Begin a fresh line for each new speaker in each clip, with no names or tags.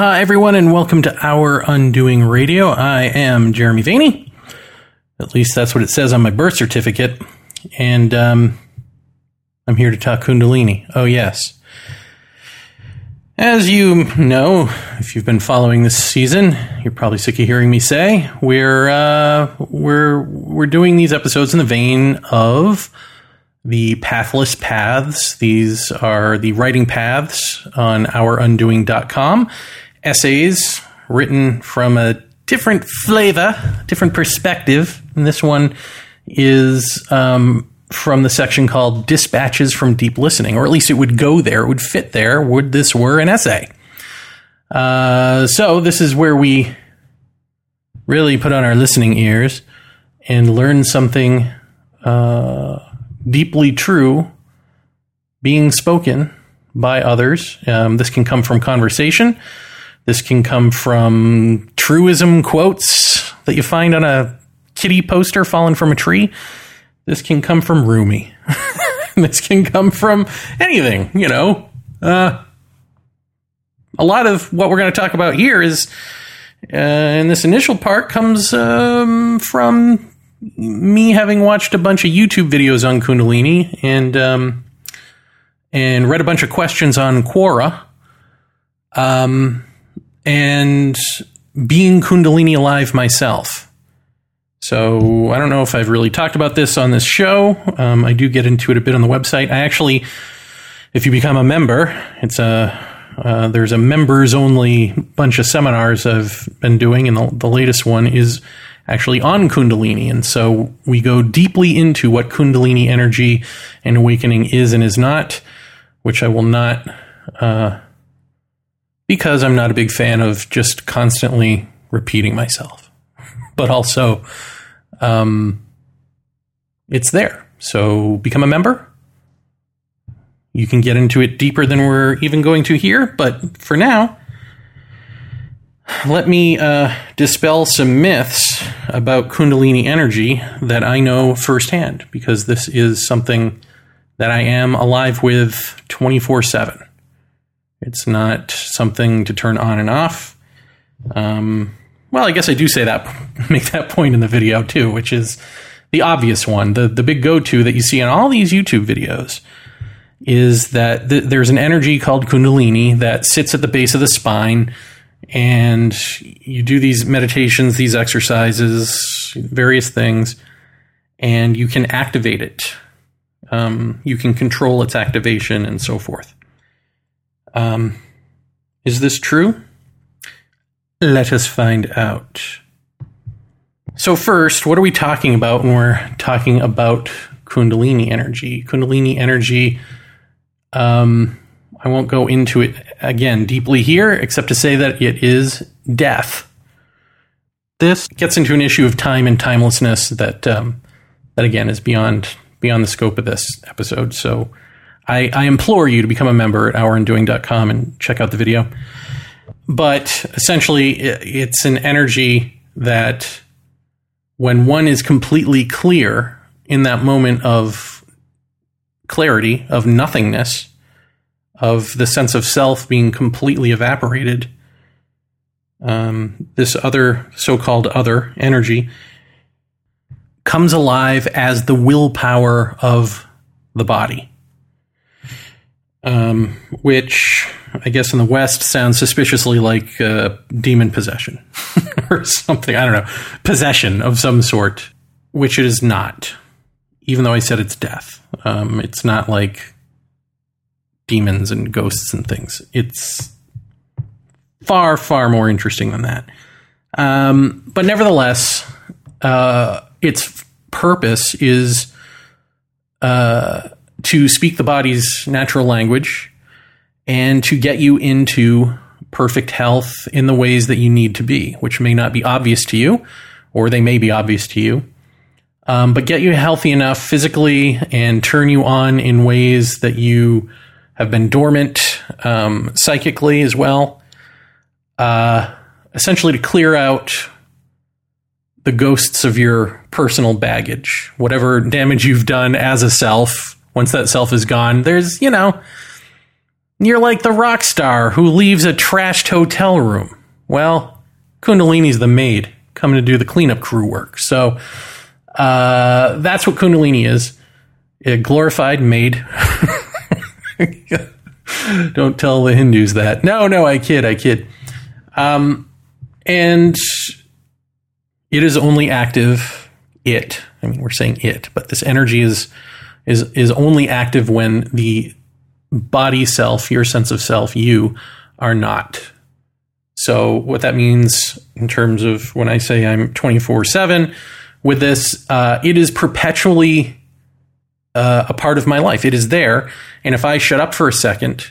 Aloha, everyone, and welcome to Our Undoing Radio. I am Jeremy Vaeni. At least that's what it says on my birth certificate. And um, I'm here to talk Kundalini. Oh, yes. As you know, if you've been following this season, you're probably sick of hearing me say we're uh, we're we're doing these episodes in the vein of the pathless paths. These are the writing paths on ourundoing.com. Essays written from a different flavor, different perspective. And this one is um, from the section called Dispatches from Deep Listening, or at least it would go there, it would fit there, would this were an essay. Uh, so this is where we really put on our listening ears and learn something uh, deeply true being spoken by others. Um, this can come from conversation. This can come from truism quotes that you find on a kitty poster fallen from a tree. This can come from Rumi. this can come from anything, you know. Uh, a lot of what we're going to talk about here is, uh, in this initial part, comes um, from me having watched a bunch of YouTube videos on Kundalini and um, and read a bunch of questions on Quora, um, and being Kundalini alive myself. So I don't know if I've really talked about this on this show. Um, I do get into it a bit on the website. I actually, if you become a member, it's a uh, there's a members only bunch of seminars I've been doing, and the, the latest one is actually on Kundalini. And so we go deeply into what Kundalini energy and awakening is and is not, which I will not, uh, because I'm not a big fan of just constantly repeating myself. But also, um, it's there. So become a member. You can get into it deeper than we're even going to here. But for now, let me uh, dispel some myths about Kundalini energy that I know firsthand because this is something that I am alive with 24 7. It's not something to turn on and off. Um, well, I guess I do say that, make that point in the video too, which is the obvious one. The, the big go to that you see in all these YouTube videos is that th- there's an energy called Kundalini that sits at the base of the spine and you do these meditations, these exercises, various things, and you can activate it. Um, you can control its activation and so forth. Um, is this true? Let us find out. So, first, what are we talking about when we're talking about Kundalini energy? Kundalini energy um, I won't go into it again deeply here, except to say that it is death. This gets into an issue of time and timelessness that um, that again is beyond beyond the scope of this episode. So I, I implore you to become a member at ourundoing.com and check out the video. But essentially, it's an energy that when one is completely clear in that moment of clarity, of nothingness, of the sense of self being completely evaporated, um, this other so called other energy comes alive as the willpower of the body. Um, which I guess in the West sounds suspiciously like uh, demon possession or something. I don't know. Possession of some sort, which it is not. Even though I said it's death, um, it's not like demons and ghosts and things. It's far, far more interesting than that. Um, but nevertheless, uh, its purpose is uh, to speak the body's natural language and to get you into perfect health in the ways that you need to be, which may not be obvious to you, or they may be obvious to you. Um, but get you healthy enough physically and turn you on in ways that you have been dormant um, psychically as well. Uh, essentially, to clear out the ghosts of your personal baggage, whatever damage you've done as a self. Once that self is gone, there's you know You're like the rock star who leaves a trashed hotel room. Well, Kundalini's the maid coming to do the cleanup crew work. So uh, that's what Kundalini is a glorified maid. Don't tell the Hindus that. No, no, I kid, I kid. Um, and it is only active. It. I mean, we're saying it, but this energy is is is only active when the body self, your sense of self, you are not. So what that means in terms of when I say I'm 24 seven with this, uh, it is perpetually uh, a part of my life. It is there, and if I shut up for a second,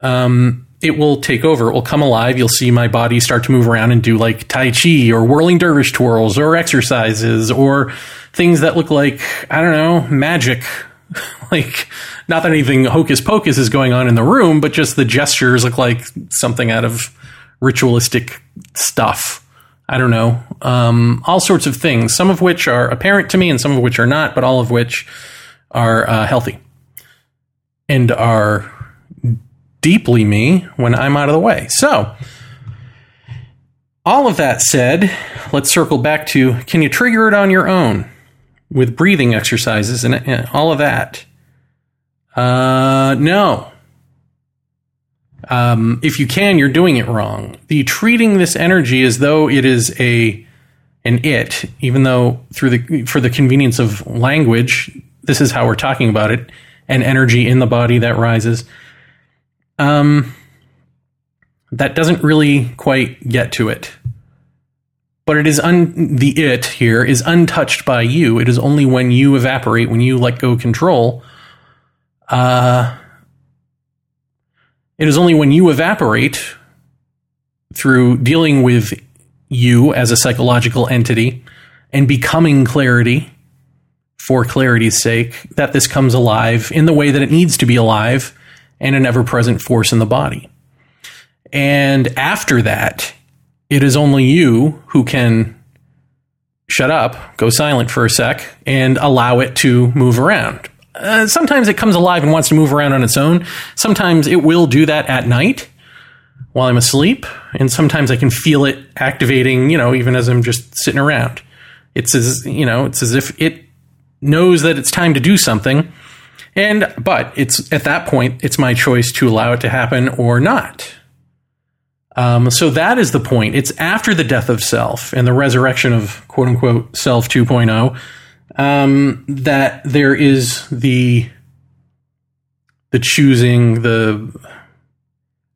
um, it will take over. It will come alive. You'll see my body start to move around and do like Tai Chi or whirling dervish twirls or exercises or things that look like, I don't know, magic. like, not that anything hocus pocus is going on in the room, but just the gestures look like something out of ritualistic stuff. I don't know. Um, all sorts of things, some of which are apparent to me and some of which are not, but all of which are uh, healthy and are deeply me when I'm out of the way. So, all of that said, let's circle back to can you trigger it on your own with breathing exercises and, and all of that? Uh, no. Um, if you can, you're doing it wrong. The treating this energy as though it is a an it, even though through the for the convenience of language, this is how we're talking about it, an energy in the body that rises um, that doesn't really quite get to it. But it is un- the it here is untouched by you. It is only when you evaporate, when you let go control. Uh, it is only when you evaporate through dealing with you as a psychological entity and becoming clarity for clarity's sake that this comes alive in the way that it needs to be alive and an ever present force in the body. And after that, it is only you who can shut up, go silent for a sec, and allow it to move around. Uh, sometimes it comes alive and wants to move around on its own. Sometimes it will do that at night while I'm asleep. And sometimes I can feel it activating, you know, even as I'm just sitting around. It's as, you know, it's as if it knows that it's time to do something and but it's at that point it's my choice to allow it to happen or not. Um, so that is the point. It's after the death of self and the resurrection of quote unquote self 2.0 um, that there is the the choosing the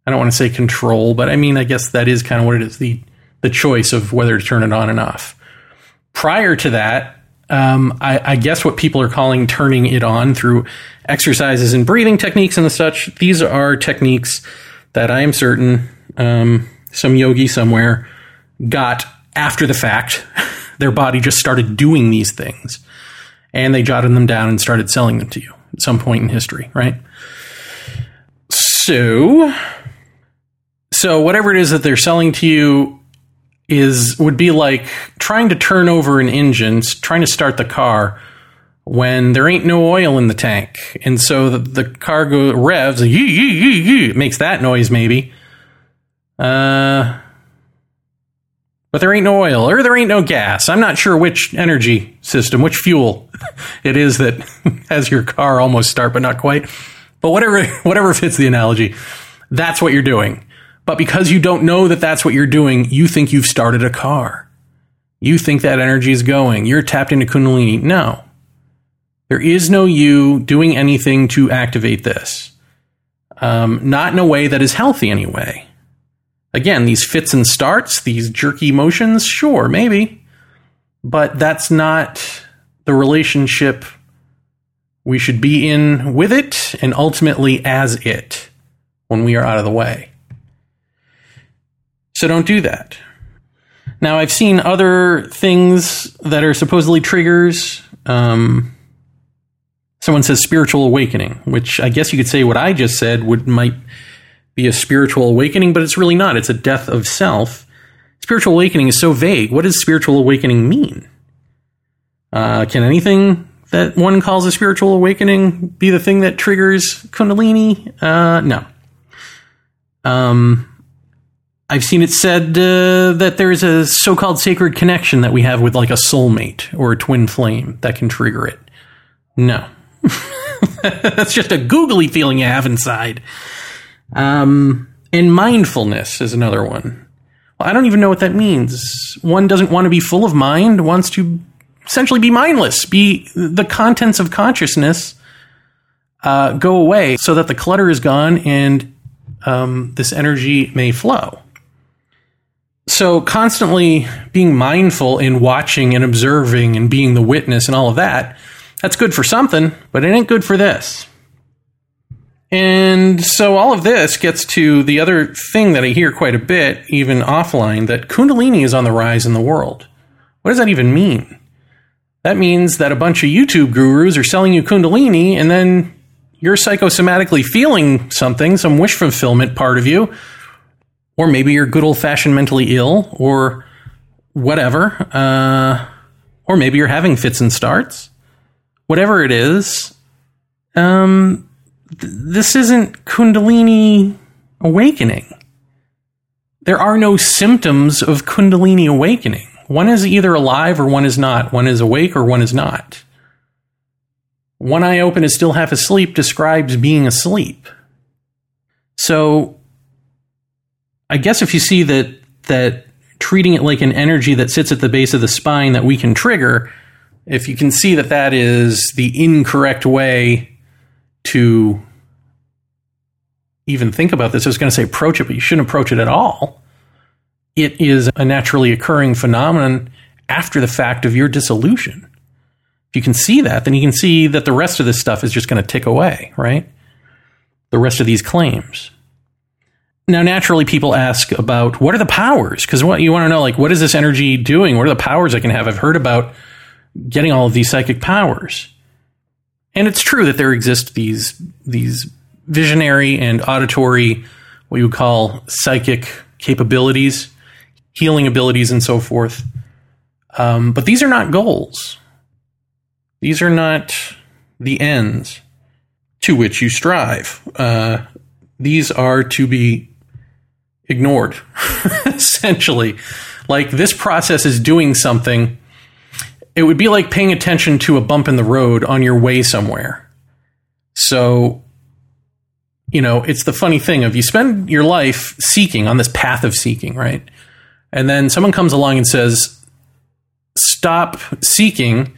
I don't want to say control, but I mean I guess that is kind of what it is the the choice of whether to turn it on and off. Prior to that, um, I, I, guess what people are calling turning it on through exercises and breathing techniques and such. These are techniques that I am certain um, some yogi somewhere got after the fact. Their body just started doing these things, and they jotted them down and started selling them to you at some point in history, right? So, so whatever it is that they're selling to you is would be like trying to turn over an engine, trying to start the car when there ain't no oil in the tank, and so the, the car go revs, yee, yee, yee, makes that noise maybe. Uh, but there ain't no oil or there ain't no gas. I'm not sure which energy system, which fuel it is that has your car almost start, but not quite. But whatever, whatever fits the analogy, that's what you're doing. But because you don't know that that's what you're doing, you think you've started a car. You think that energy is going. You're tapped into Kundalini. No. There is no you doing anything to activate this. Um, not in a way that is healthy, anyway. Again, these fits and starts, these jerky motions, sure, maybe. But that's not the relationship we should be in with it and ultimately as it when we are out of the way. So don't do that. Now, I've seen other things that are supposedly triggers. Um, someone says spiritual awakening, which I guess you could say what I just said would might be a spiritual awakening, but it's really not. It's a death of self. Spiritual awakening is so vague. What does spiritual awakening mean? Uh, can anything that one calls a spiritual awakening be the thing that triggers Kundalini? Uh, no. Um, I've seen it said uh, that there's a so-called sacred connection that we have with like a soulmate or a twin flame that can trigger it. No, that's just a googly feeling you have inside. Um, and mindfulness is another one. Well, I don't even know what that means. One doesn't want to be full of mind, wants to essentially be mindless, be the contents of consciousness uh, go away so that the clutter is gone and um, this energy may flow. So, constantly being mindful in watching and observing and being the witness and all of that, that's good for something, but it ain't good for this. And so, all of this gets to the other thing that I hear quite a bit, even offline, that Kundalini is on the rise in the world. What does that even mean? That means that a bunch of YouTube gurus are selling you Kundalini, and then you're psychosomatically feeling something, some wish fulfillment part of you, or maybe you're good old fashioned mentally ill, or whatever, uh, or maybe you're having fits and starts. Whatever it is, um, th- this isn't Kundalini awakening. There are no symptoms of Kundalini awakening. One is either alive or one is not. One is awake or one is not. One eye open is still half asleep describes being asleep. So I guess if you see that that treating it like an energy that sits at the base of the spine that we can trigger, if you can see that that is the incorrect way to even think about this, I was going to say approach it, but you shouldn't approach it at all. It is a naturally occurring phenomenon after the fact of your dissolution. If you can see that, then you can see that the rest of this stuff is just going to tick away, right? The rest of these claims. Now, naturally, people ask about what are the powers? Because what you want to know, like, what is this energy doing? What are the powers I can have? I've heard about getting all of these psychic powers, and it's true that there exist these these visionary and auditory, what you would call psychic capabilities, healing abilities, and so forth. Um, but these are not goals. These are not the ends to which you strive. Uh, these are to be ignored, essentially. Like this process is doing something. It would be like paying attention to a bump in the road on your way somewhere. So, you know, it's the funny thing of you spend your life seeking on this path of seeking, right? And then someone comes along and says, stop seeking.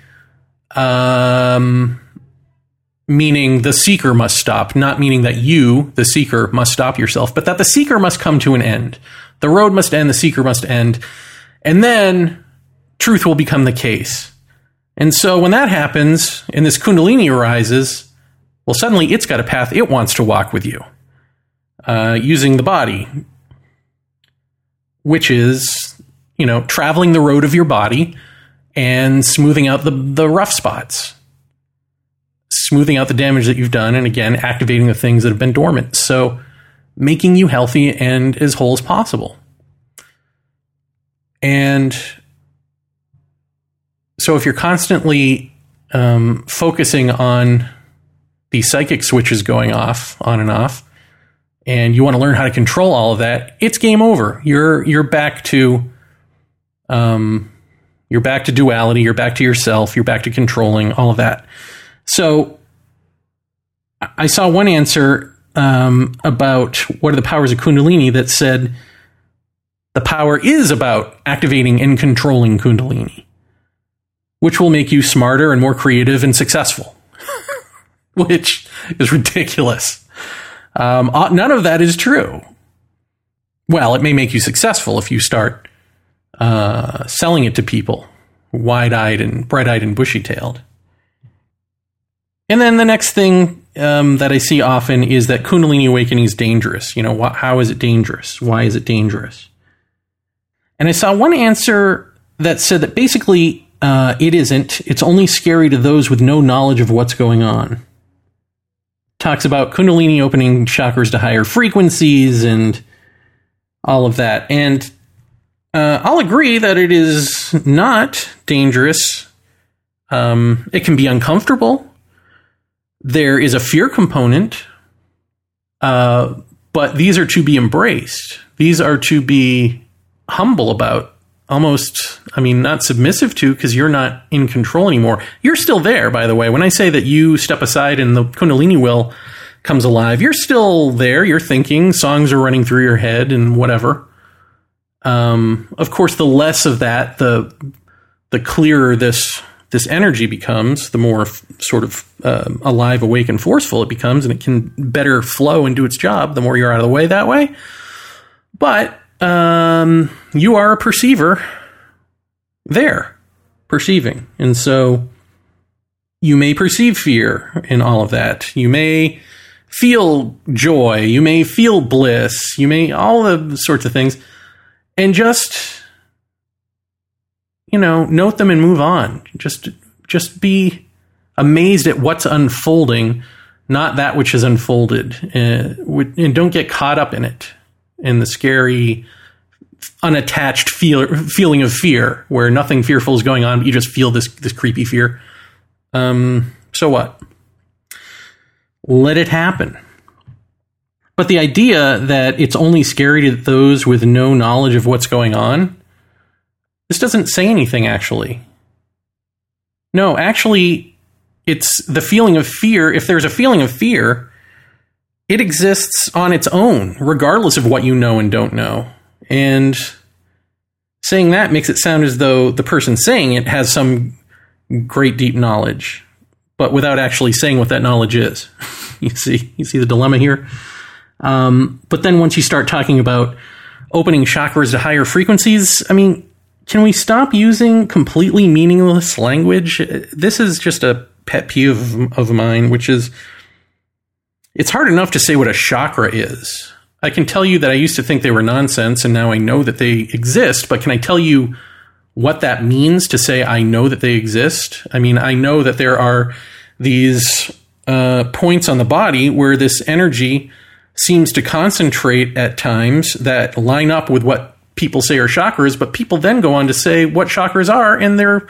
Um, meaning the seeker must stop, not meaning that you, the seeker, must stop yourself, but that the seeker must come to an end. The road must end, the seeker must end. And then truth will become the case. And so when that happens and this Kundalini arises, well, suddenly it's got a path it wants to walk with you uh, using the body, which is, you know, traveling the road of your body and smoothing out the, the rough spots smoothing out the damage that you've done, and again, activating the things that have been dormant. So, making you healthy and as whole as possible. And so, if you're constantly um, focusing on the psychic switches going off, on and off, and you want to learn how to control all of that, it's game over. You're you're back to um, you're back to duality. You're back to yourself. You're back to controlling all of that. So I saw one answer um, about what are the powers of Kundalini that said the power is about activating and controlling Kundalini, which will make you smarter and more creative and successful, which is ridiculous. Um, uh, none of that is true. Well, it may make you successful if you start uh, selling it to people, wide eyed and bright eyed and bushy tailed. And then the next thing um, that I see often is that Kundalini awakening is dangerous. You know, wh- how is it dangerous? Why is it dangerous? And I saw one answer that said that basically uh, it isn't. It's only scary to those with no knowledge of what's going on. Talks about Kundalini opening chakras to higher frequencies and all of that. And uh, I'll agree that it is not dangerous. Um, it can be uncomfortable there is a fear component, uh, but these are to be embraced. These are to be humble about. Almost, I mean, not submissive to because you're not in control anymore. You're still there, by the way. When I say that you step aside and the Kundalini will comes alive, you're still there. You're thinking, songs are running through your head and whatever. Um, of course, the less of that, the the clearer this this energy becomes, the more f- sort of uh, alive, awake, and forceful it becomes, and it can better flow and do its job. The more you're out of the way that way, but um, you are a perceiver there, perceiving, and so you may perceive fear in all of that. You may feel joy. You may feel bliss. You may all the sorts of things, and just you know, note them and move on. Just just be amazed at what's unfolding, not that which is unfolded, uh, and don't get caught up in it in the scary, unattached feel, feeling of fear, where nothing fearful is going on, but you just feel this this creepy fear. Um, so what? Let it happen. But the idea that it's only scary to those with no knowledge of what's going on this doesn't say anything, actually. No, actually, it's the feeling of fear. If there's a feeling of fear, it exists on its own, regardless of what you know and don't know. And saying that makes it sound as though the person saying it has some great deep knowledge, but without actually saying what that knowledge is. you see, you see the dilemma here. Um, but then once you start talking about opening chakras to higher frequencies, I mean, can we stop using completely meaningless language? This is just a pet peeve of, of mine, which is it's hard enough to say what a chakra is. I can tell you that I used to think they were nonsense and now I know that they exist, but can I tell you what that means to say I know that they exist? I mean, I know that there are these uh, points on the body where this energy seems to concentrate at times that line up with what people say are chakras, but people then go on to say what chakras are, and they're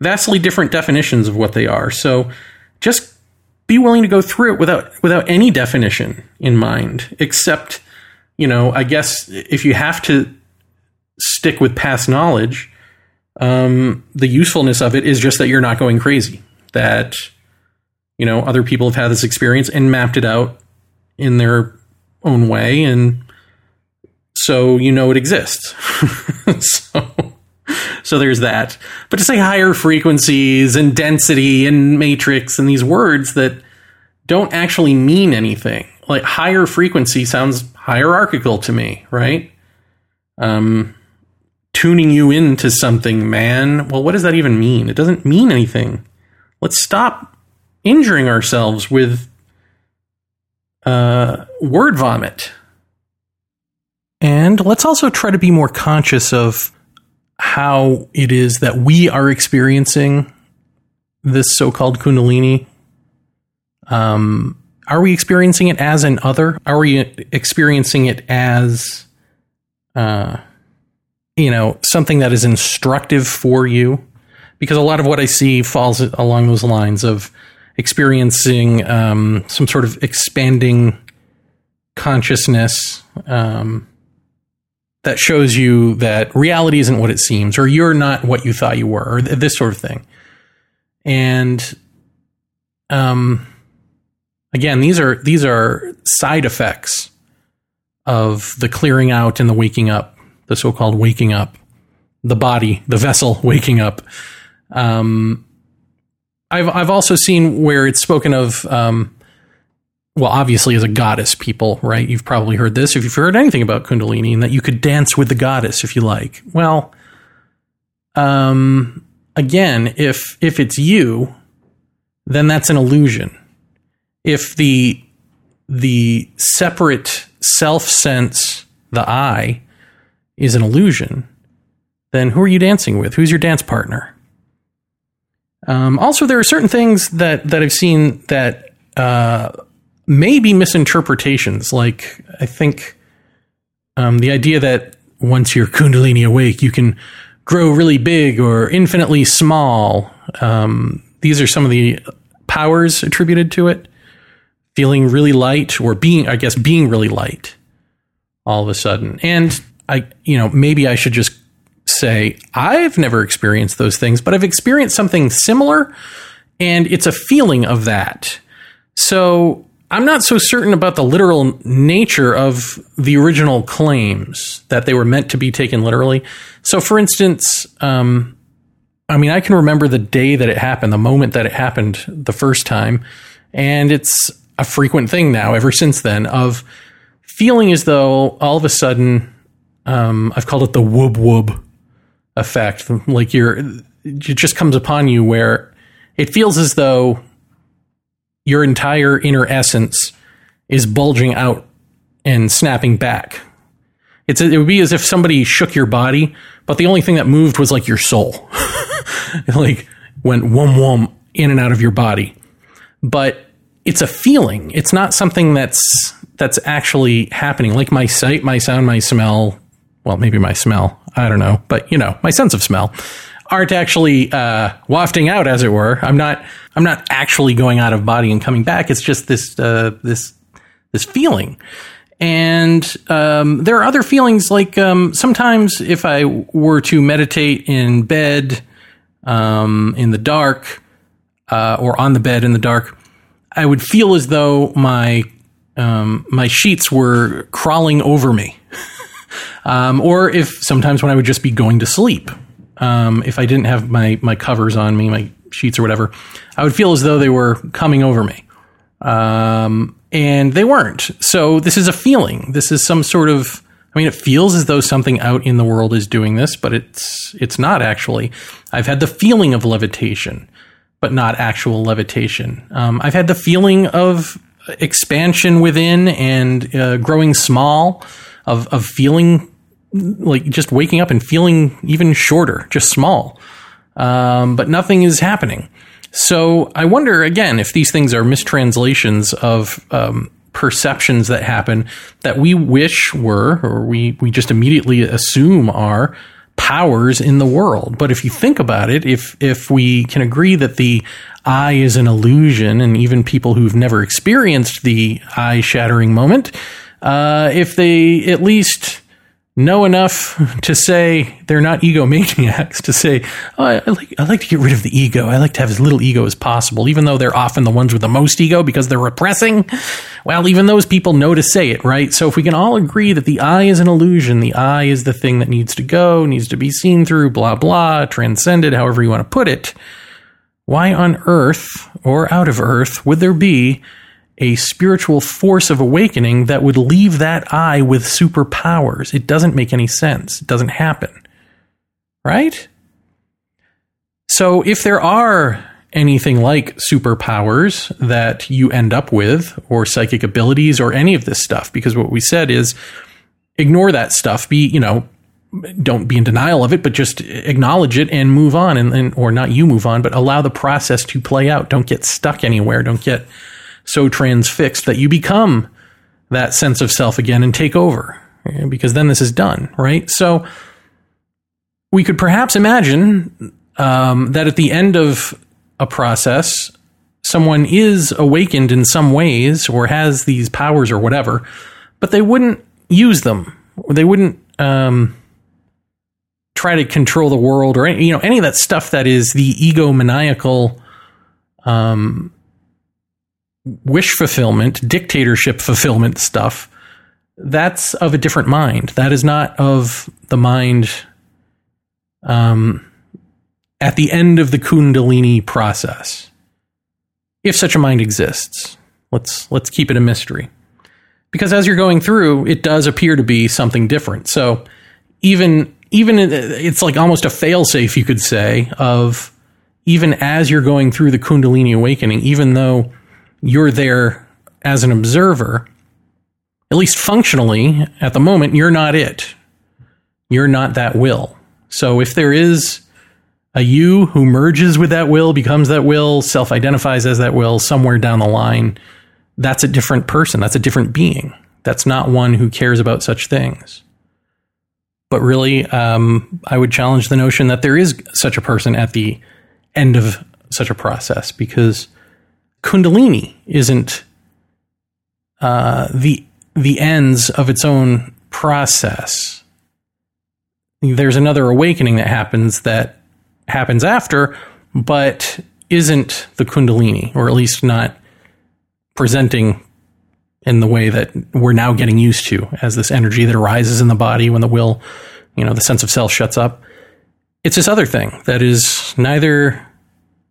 vastly different definitions of what they are. So just be willing to go through it without without any definition in mind, except, you know, I guess if you have to stick with past knowledge, um, the usefulness of it is just that you're not going crazy. That you know other people have had this experience and mapped it out in their own way and so you know it exists. so, so there's that. But to say higher frequencies and density and matrix and these words that don't actually mean anything. Like higher frequency sounds hierarchical to me, right? Um, tuning you into something, man. Well, what does that even mean? It doesn't mean anything. Let's stop injuring ourselves with uh, word vomit. And let's also try to be more conscious of how it is that we are experiencing this so called Kundalini. Um, are we experiencing it as an other? Are we experiencing it as, uh, you know, something that is instructive for you? Because a lot of what I see falls along those lines of experiencing um, some sort of expanding consciousness. Um, that shows you that reality isn't what it seems, or you're not what you thought you were, or th- this sort of thing. And um, again, these are these are side effects of the clearing out and the waking up, the so-called waking up, the body, the vessel waking up. Um, I've I've also seen where it's spoken of um, well, obviously, as a goddess, people, right? You've probably heard this if you've heard anything about Kundalini, and that you could dance with the goddess if you like. Well, um, again, if if it's you, then that's an illusion. If the the separate self sense, the I, is an illusion, then who are you dancing with? Who's your dance partner? Um, also, there are certain things that that I've seen that. Uh, maybe misinterpretations. Like I think um, the idea that once you're Kundalini awake, you can grow really big or infinitely small. Um, these are some of the powers attributed to it. Feeling really light, or being, I guess, being really light. all of a sudden. And I, you know, maybe I should just say I've never experienced those things, but I've experienced something similar and it's a feeling of that. So I'm not so certain about the literal nature of the original claims that they were meant to be taken literally. So, for instance, um, I mean, I can remember the day that it happened, the moment that it happened the first time, and it's a frequent thing now ever since then of feeling as though all of a sudden, um, I've called it the whoop whoop effect. Like you're, it just comes upon you where it feels as though your entire inner essence is bulging out and snapping back. It's it would be as if somebody shook your body, but the only thing that moved was like your soul, like went wum wum in and out of your body. But it's a feeling. It's not something that's that's actually happening. Like my sight, my sound, my smell. Well, maybe my smell. I don't know, but you know, my sense of smell aren't actually uh, wafting out, as it were. I'm not. I'm not actually going out of body and coming back. It's just this uh, this this feeling. And um, there are other feelings like um, sometimes if I were to meditate in bed um, in the dark uh, or on the bed in the dark, I would feel as though my um, my sheets were crawling over me. Um, or if sometimes when I would just be going to sleep um, if I didn't have my my covers on me, my sheets or whatever, I would feel as though they were coming over me. Um, and they weren't. So this is a feeling. This is some sort of I mean, it feels as though something out in the world is doing this, but it's it's not actually. I've had the feeling of levitation, but not actual levitation. Um, I've had the feeling of expansion within and uh, growing small, of of feeling like just waking up and feeling even shorter, just small. Um, but nothing is happening. So I wonder again if these things are mistranslations of um, perceptions that happen that we wish were, or we, we just immediately assume are powers in the world. But if you think about it, if if we can agree that the I is an illusion, and even people who've never experienced the I shattering moment, uh, if they at least know enough to say they're not egomaniacs to say oh, I, like, I like to get rid of the ego. I like to have as little ego as possible even though they're often the ones with the most ego because they're repressing. Well even those people know to say it right? So if we can all agree that the I is an illusion the I is the thing that needs to go needs to be seen through blah blah transcended however you want to put it why on earth or out of earth would there be a spiritual force of awakening that would leave that I with superpowers. It doesn't make any sense. It doesn't happen. Right? So if there are anything like superpowers that you end up with, or psychic abilities, or any of this stuff, because what we said is ignore that stuff. Be, you know, don't be in denial of it, but just acknowledge it and move on, and, and or not you move on, but allow the process to play out. Don't get stuck anywhere. Don't get so transfixed that you become that sense of self again and take over because then this is done, right? So we could perhaps imagine um, that at the end of a process, someone is awakened in some ways or has these powers or whatever, but they wouldn't use them. They wouldn't um, try to control the world or any, you know any of that stuff that is the egomaniacal um, wish fulfillment, dictatorship fulfillment stuff, that's of a different mind. That is not of the mind um, at the end of the Kundalini process. If such a mind exists, let's let's keep it a mystery. Because as you're going through, it does appear to be something different. So even even it's like almost a failsafe, you could say, of even as you're going through the Kundalini awakening, even though you're there as an observer, at least functionally at the moment, you're not it. You're not that will. So if there is a you who merges with that will, becomes that will, self identifies as that will somewhere down the line, that's a different person. That's a different being. That's not one who cares about such things. But really, um, I would challenge the notion that there is such a person at the end of such a process because Kundalini isn't uh, the the ends of its own process. There's another awakening that happens that happens after, but isn't the Kundalini, or at least not presenting in the way that we're now getting used to as this energy that arises in the body when the will, you know, the sense of self shuts up. It's this other thing that is neither,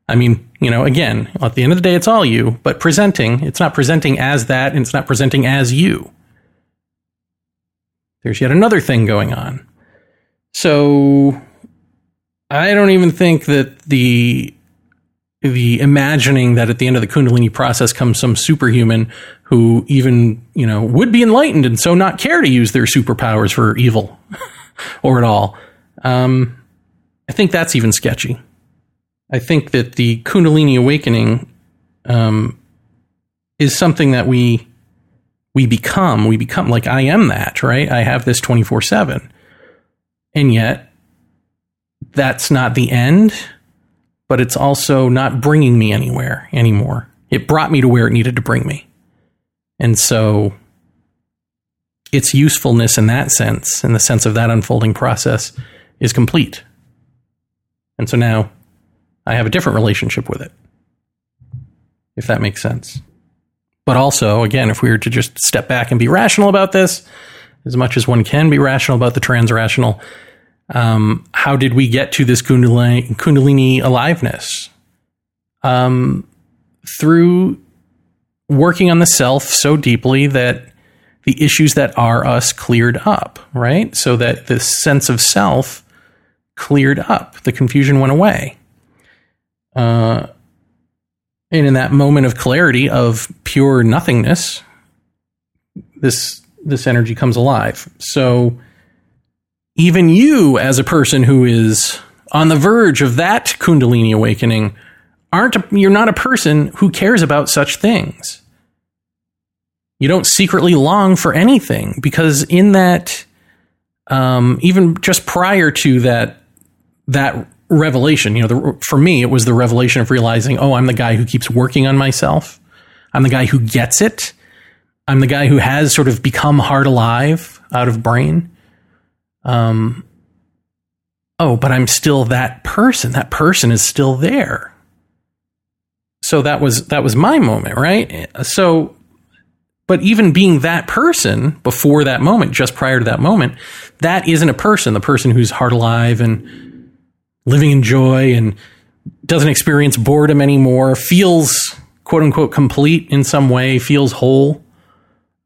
I mean, you know, again, at the end of the day, it's all you, but presenting, it's not presenting as that and it's not presenting as you. There's yet another thing going on. So I don't even think that the the imagining that at the end of the kundalini process comes some superhuman who even you know would be enlightened and so not care to use their superpowers for evil or at all um, i think that's even sketchy i think that the kundalini awakening um, is something that we we become we become like i am that right i have this 24 7 and yet that's not the end but it's also not bringing me anywhere anymore. It brought me to where it needed to bring me. And so its usefulness in that sense, in the sense of that unfolding process, is complete. And so now I have a different relationship with it, if that makes sense. But also, again, if we were to just step back and be rational about this, as much as one can be rational about the transrational, um, how did we get to this Kundalini, Kundalini aliveness? Um, through working on the self so deeply that the issues that are us cleared up, right? So that the sense of self cleared up, the confusion went away. Uh, and in that moment of clarity of pure nothingness, this this energy comes alive. So even you, as a person who is on the verge of that Kundalini awakening, aren't you're not a person who cares about such things. You don't secretly long for anything because in that, um, even just prior to that, that revelation, you know, the, for me, it was the revelation of realizing, oh, I'm the guy who keeps working on myself. I'm the guy who gets it. I'm the guy who has sort of become heart alive out of brain um, oh, but I'm still that person. That person is still there. So that was that was my moment, right? So but even being that person before that moment, just prior to that moment, that isn't a person. The person who's heart alive and living in joy and doesn't experience boredom anymore, feels quote unquote complete in some way, feels hole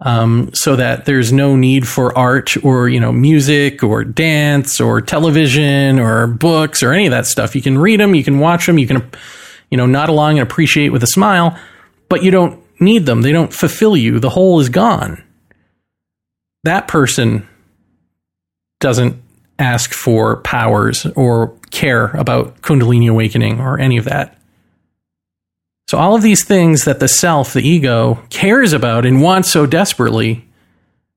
um, so that there's no need for art or you know music or dance or television or books or any of that stuff. You can read them, you can watch them, you can you know nod along and appreciate with a smile, but you don't need them. They don't fulfill you. The whole is gone. That person doesn't ask for powers or care about Kundalini awakening or any of that. So, all of these things that the self, the ego, cares about and wants so desperately,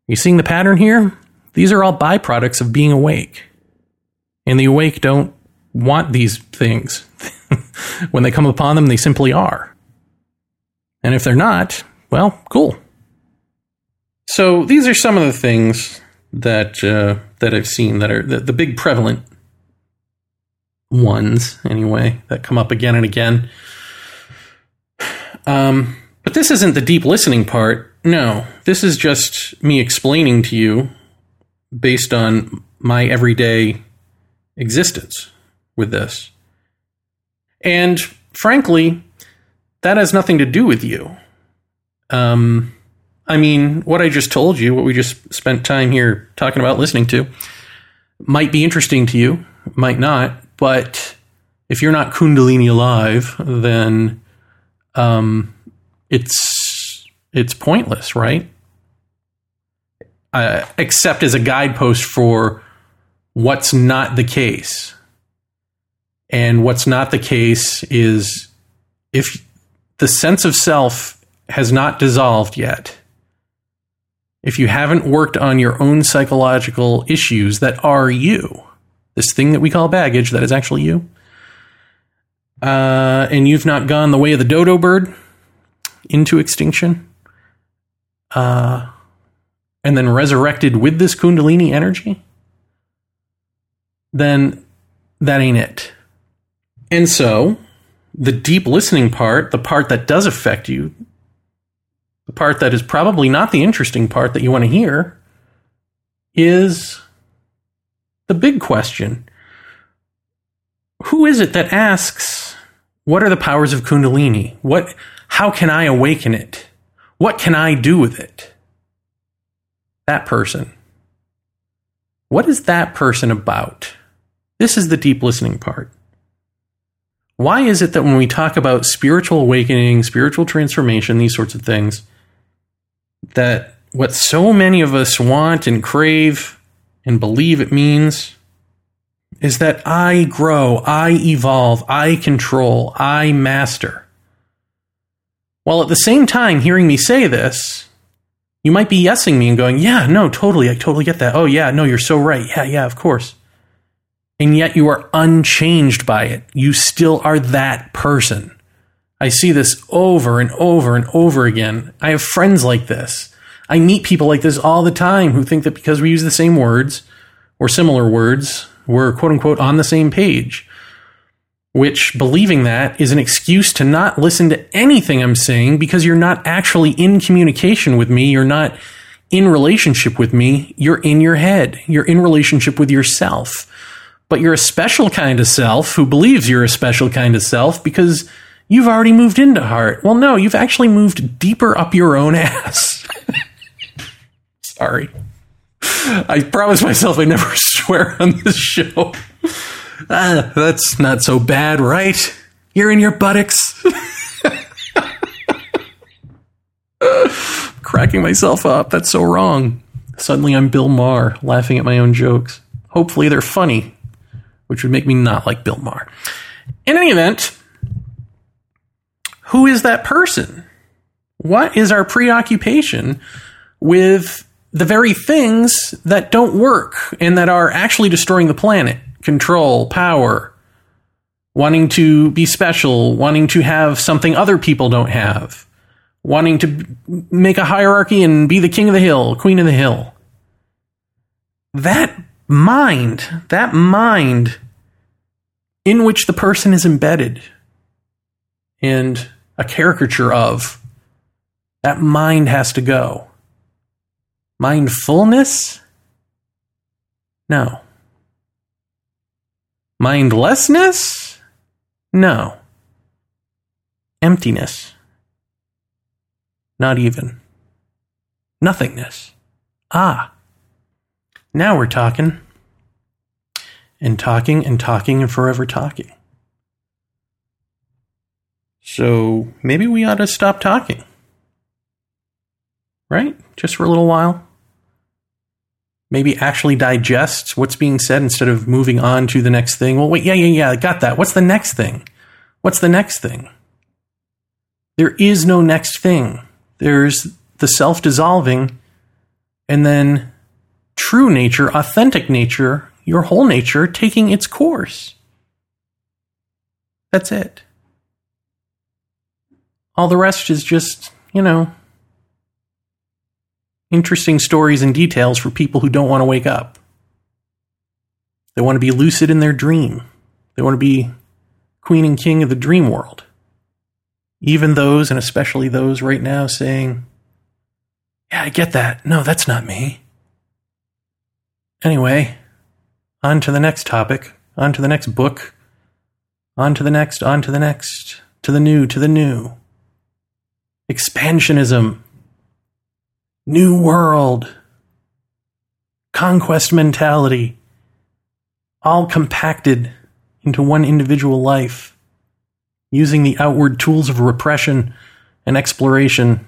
you seeing the pattern here? These are all byproducts of being awake. And the awake don't want these things. when they come upon them, they simply are. And if they're not, well, cool. So these are some of the things that uh, that I've seen that are the, the big prevalent ones, anyway, that come up again and again. Um, but this isn't the deep listening part. No, this is just me explaining to you based on my everyday existence with this. And frankly, that has nothing to do with you. Um, I mean, what I just told you, what we just spent time here talking about listening to, might be interesting to you, might not, but if you're not Kundalini alive, then um, it's it's pointless, right? Uh, except as a guidepost for what's not the case. And what's not the case is if the sense of self has not dissolved yet, if you haven't worked on your own psychological issues that are you, this thing that we call baggage that is actually you, uh, and you've not gone the way of the dodo bird into extinction, uh, and then resurrected with this Kundalini energy, then that ain't it. And so, the deep listening part, the part that does affect you, the part that is probably not the interesting part that you want to hear, is the big question. Who is it that asks, what are the powers of Kundalini? What, how can I awaken it? What can I do with it? That person. What is that person about? This is the deep listening part. Why is it that when we talk about spiritual awakening, spiritual transformation, these sorts of things, that what so many of us want and crave and believe it means is that I grow, I evolve, I control, I master. While at the same time, hearing me say this, you might be yesing me and going, Yeah, no, totally, I totally get that. Oh, yeah, no, you're so right. Yeah, yeah, of course. And yet you are unchanged by it. You still are that person. I see this over and over and over again. I have friends like this. I meet people like this all the time who think that because we use the same words or similar words, we're quote unquote on the same page. Which believing that is an excuse to not listen to anything I'm saying because you're not actually in communication with me. You're not in relationship with me. You're in your head. You're in relationship with yourself. But you're a special kind of self who believes you're a special kind of self because you've already moved into heart. Well, no, you've actually moved deeper up your own ass. Sorry. I promise myself I never swear on this show. Ah, that's not so bad, right? You're in your buttocks. Cracking myself up. That's so wrong. Suddenly I'm Bill Maher, laughing at my own jokes. Hopefully they're funny, which would make me not like Bill Maher. In any event, who is that person? What is our preoccupation with the very things that don't work and that are actually destroying the planet? Control, power, wanting to be special, wanting to have something other people don't have, wanting to make a hierarchy and be the king of the hill, queen of the hill. That mind, that mind in which the person is embedded and a caricature of, that mind has to go. Mindfulness? No. Mindlessness? No. Emptiness? Not even. Nothingness? Ah. Now we're talking. And talking and talking and forever talking. So maybe we ought to stop talking. Right? Just for a little while. Maybe actually digest what's being said instead of moving on to the next thing. Well, wait, yeah, yeah, yeah, I got that. What's the next thing? What's the next thing? There is no next thing. There's the self dissolving, and then true nature, authentic nature, your whole nature taking its course. That's it. All the rest is just, you know, interesting stories and details for people who don't want to wake up. They want to be lucid in their dream. They want to be queen and king of the dream world. Even those, and especially those right now, saying, Yeah, I get that. No, that's not me. Anyway, on to the next topic, on to the next book, on to the next, on to the next, to the new, to the new. Expansionism, New world, conquest mentality, all compacted into one individual life, using the outward tools of repression and exploration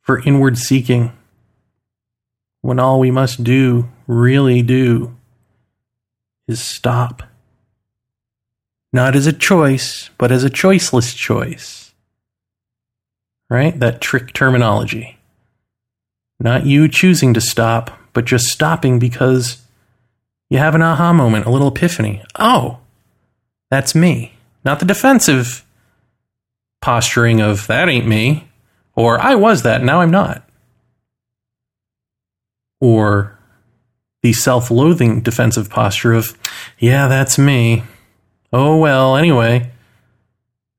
for inward seeking, when all we must do, really do, is stop. Not as a choice, but as a choiceless choice. Right? That trick terminology. Not you choosing to stop, but just stopping because you have an aha moment, a little epiphany. Oh, that's me. Not the defensive posturing of that ain't me, or I was that, now I'm not. or the self loathing defensive posture of, yeah, that's me. Oh, well, anyway.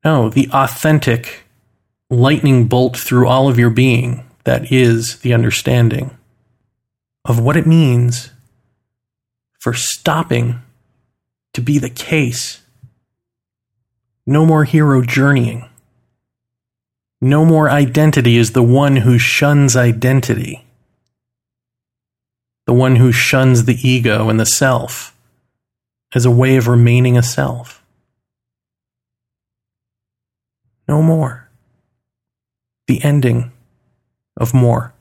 No, the authentic lightning bolt through all of your being that is the understanding of what it means for stopping to be the case. No more hero journeying. No more identity is the one who shuns identity. The one who shuns the ego and the self as a way of remaining a self. No more. The ending of more.